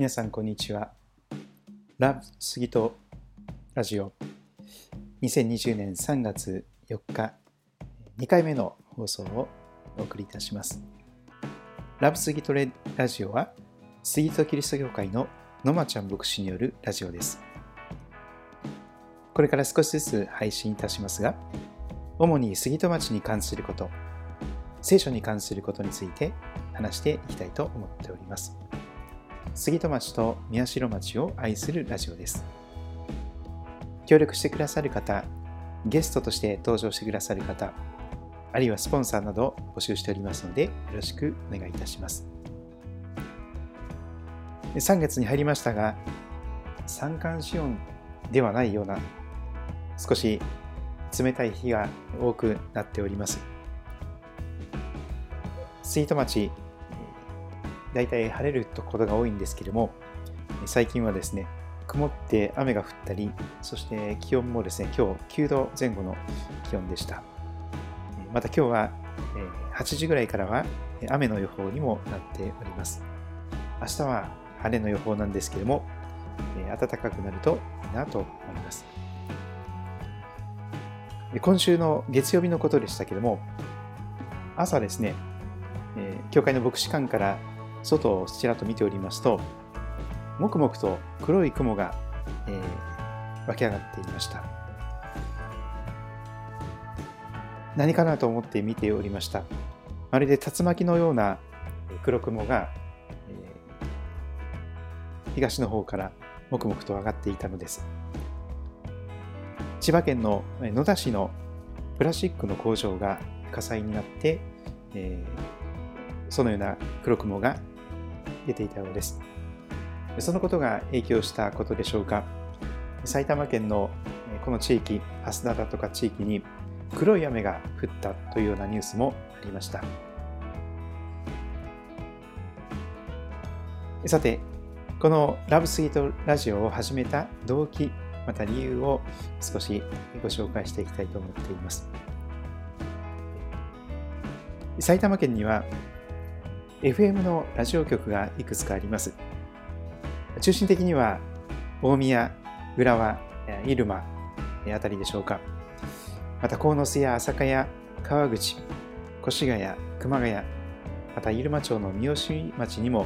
皆さんこんにちは。ラブ杉戸ラジオ2020年3月4日2回目の放送をお送りいたします。ラブ杉戸ラジオは杉戸キリスト教会ののまちゃん牧師によるラジオです。これから少しずつ配信いたしますが、主に杉戸町に関すること、聖書に関することについて話していきたいと思っております。杉戸町と宮代町を愛するラジオです。協力してくださる方、ゲストとして登場してくださる方、あるいはスポンサーなど募集しておりますので、よろしくお願いいたします。3月に入りましたが、三寒四温ではないような、少し冷たい日が多くなっております。杉戸町、大体晴れることが多いんですけれども、最近はですね、曇って雨が降ったり、そして気温もですね、今日9度前後の気温でした。また今日は8時ぐらいからは雨の予報にもなっております。明日は晴れの予報なんですけれども、暖かくなるといいなと思います。今週の月曜日のことでしたけれども、朝ですね、教会の牧師館から外をちらっと見ておりますと、もくもくと黒い雲が、えー、湧き上がっていました。何かなと思って見ておりました。まるで竜巻のような黒雲が、えー、東の方からもくもくと上がっていたのです。千葉県の野田市のプラスチックの工場が火災になって、えー、そのような黒雲が出ていたようです。そのことが影響したことでしょうか？埼玉県のこの地域、蓮田だとか地域に黒い雨が降ったというようなニュースもありました。さて、このラブスイートラジオを始めた動機、また理由を少しご紹介していきたいと思っています。埼玉県には FM のラジオ局がいくつかあります。中心的には大宮、浦和、入間あたりでしょうか。また鴻巣や朝霞や川口、越谷、熊谷、また入間町の三好町にも、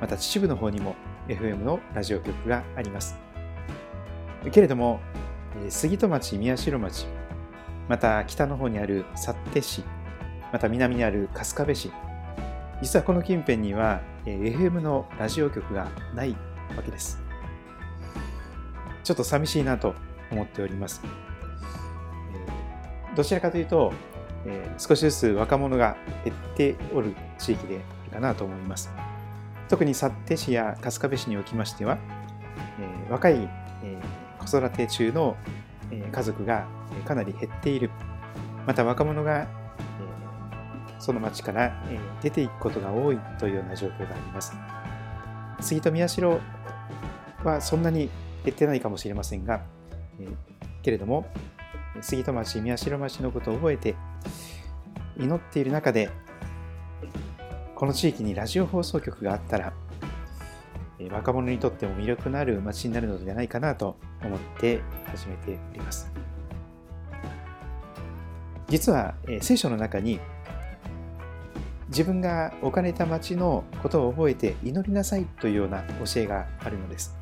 また秩父の方にも FM のラジオ局があります。けれども、杉戸町、宮代町、また北の方にある幸手市、また南にある春日部市、実はこの近辺には FM のラジオ局がないわけです。ちょっと寂しいなと思っております。どちらかというと、少しずつ若者が減っておる地域であるかなと思います。特に幸手市や春日部市におきましては、若い子育て中の家族がかなり減っている。また若者がその町から出ていくことが多いというような状況があります。杉戸宮代はそんなに減ってないかもしれませんが、けれども、杉戸町、宮代町のことを覚えて祈っている中で、この地域にラジオ放送局があったら、若者にとっても魅力のある街になるのではないかなと思って始めております。実は、聖書の中に自分が置かれた町のことを覚えて祈りなさいというような教えがあるのです。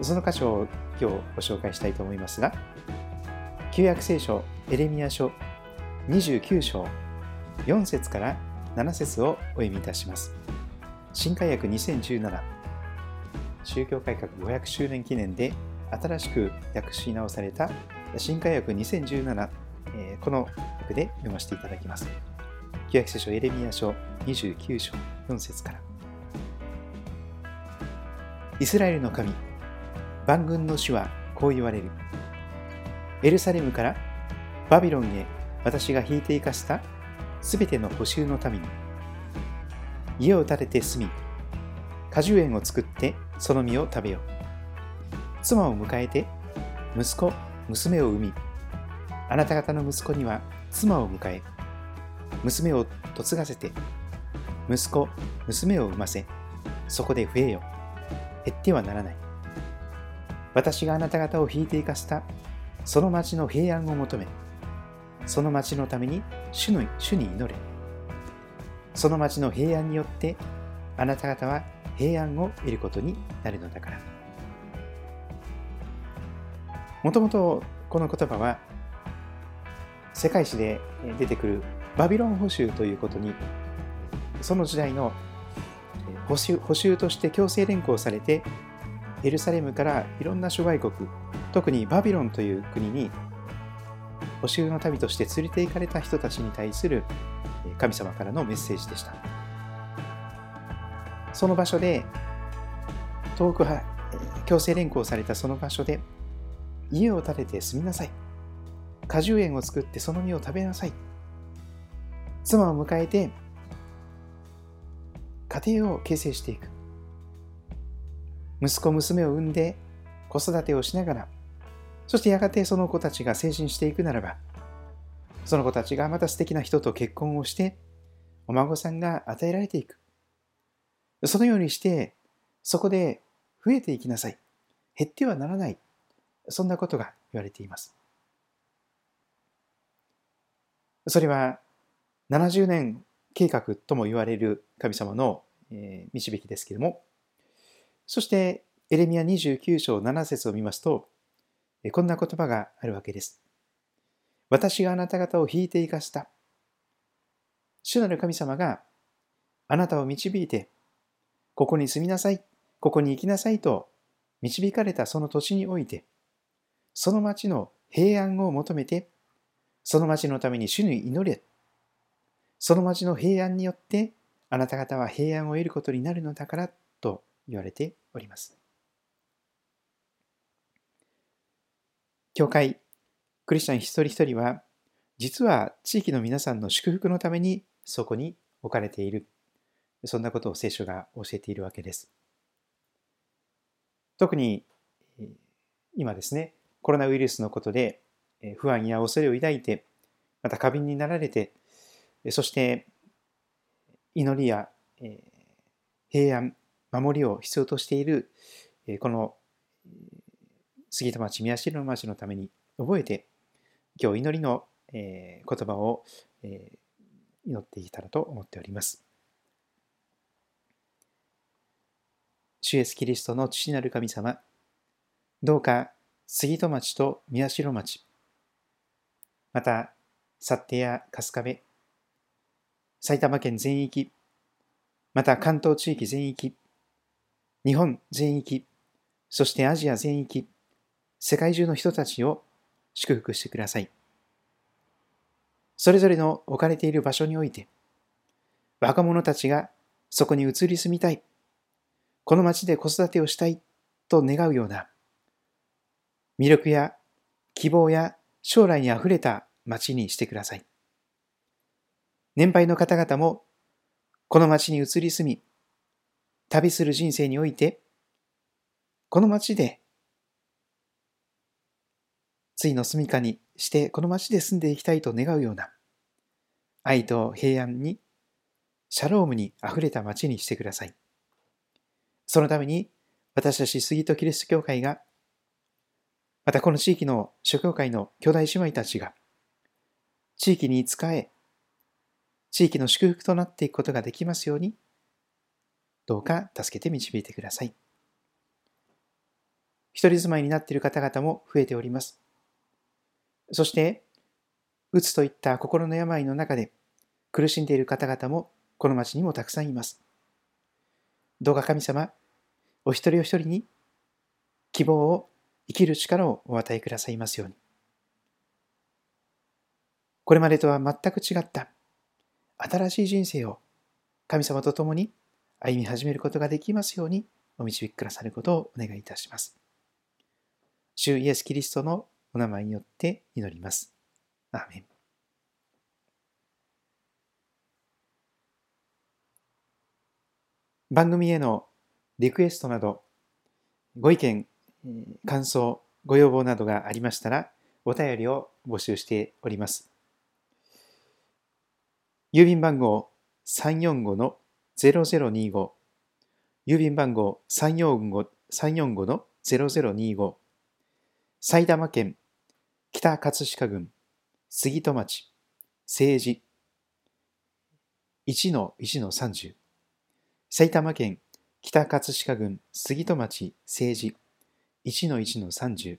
その箇所を今日ご紹介したいと思いますが、旧約聖書エレミア書29章4節から7節をお読みいたします。新海約2017宗教改革500周年記念で新しく訳し直された新海約2017この訳で読ませていただきます。旧約聖書エレミア書29章4節から。イスラエルの神万軍の主はこう言われる。エルサレムからバビロンへ私が引いていかせたすべての補修のために。家を建てて住み果樹園を作ってその実を食べよ妻を迎えて息子娘を産みあなた方の息子には妻を迎え娘を嫁がせて、息子、娘を産ませ、そこで増えよ。減ってはならない。私があなた方を引いていかせたその町の平安を求め、その町のために主の主に祈れ。その町の平安によってあなた方は平安を得ることになるのだから。もともとこの言葉は世界史で出てくるバビロン捕囚ということにその時代の捕囚捕囚として強制連行されてエルサレムからいろんな諸外国特にバビロンという国に補修の旅として連れて行かれた人たちに対する神様からのメッセージでした。その場所で遠くは強制連行されたその場所で家を建てて住みなさい。果樹園を作ってその実を食べなさい。妻を迎えて家庭を形成していく息子娘を産んで子育てをしながらそしてやがてその子たちが成人していくならば、その子たちがまた素敵な人と結婚をして、お孫さんが与えられていく。そのようにして、そこで増えていきなさい。減ってはならない。そんなことが言われています。それは70年計画とも言われる神様の導きですけれども、そしてエレミア29章7節を見ますと、こんな言葉があるわけです。私があなた方を引いて生かした。主なる神様があなたを導いて、ここに住みなさい、ここに行きなさいと導かれたその土地において、その町の平安を求めて、その町のために主に祈れ。その町の平安によってあなた方は平安を得ることになるのだからと言われております。教会、クリスチャン一人一人は、実は地域の皆さんの祝福のためにそこに置かれている。そんなことを聖書が教えているわけです。特に今ですね、コロナウイルスのことで不安や恐れを抱いて、また過敏になられて、そして祈りや平安、守りを必要としているこの杉田町、宮代町のために覚えて、今日祈りの、言葉を、祈っていたらと思っております。主イエスキリストの父なる神様、どうか杉戸町と宮代町、また、幸手や春日部、埼玉県全域、また関東地域全域、日本全域、そしてアジア全域、世界中の人たちを祝福してください。それぞれの置かれている場所において、若者たちがそこに移り住みたい、この町で子育てをしたいと願うような、魅力や希望や将来にあふれた町にしてください。年配の方々もこの町に移り住み、旅する人生において、この町でついの住処にしてこの町で住んでいきたいと願うような愛と平安にシャロームにあふれた町にしてください。そのために私たち杉戸キリスト教会がまたこの地域の諸教会の兄弟姉妹たちが地域に仕え地域の祝福となっていくことができますようにどうか助けて導いてください。一人住まいになっている方々も増えております。そして、うつといった心の病の中で苦しんでいる方々もこの町にもたくさんいます。どうか神様、お一人お一人に希望を生きる力をお与えくださいますように。これまでとは全く違った新しい人生を神様と共に歩み始めることができますようにお導きくださることをお願いいたします。主イエス・キリストのお名前によって祈ります。アーメン。番組へのリクエストなど、ご意見、感想、ご要望などがありましたら、お便りを募集しております。郵便番号345-0025郵便番号345-0025埼玉県北葛飾郡杉戸町。政治。1-1-30埼玉県北葛飾郡杉戸町。政治。1-1-30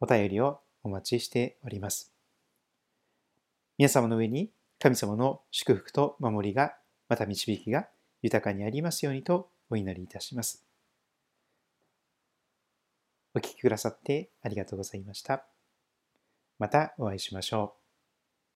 お便りをお待ちしております。皆様の上に神様の祝福と守りがまた導きが豊かにありますようにとお祈りいたします。お聴きくださってありがとうございました。またお会いしましょう。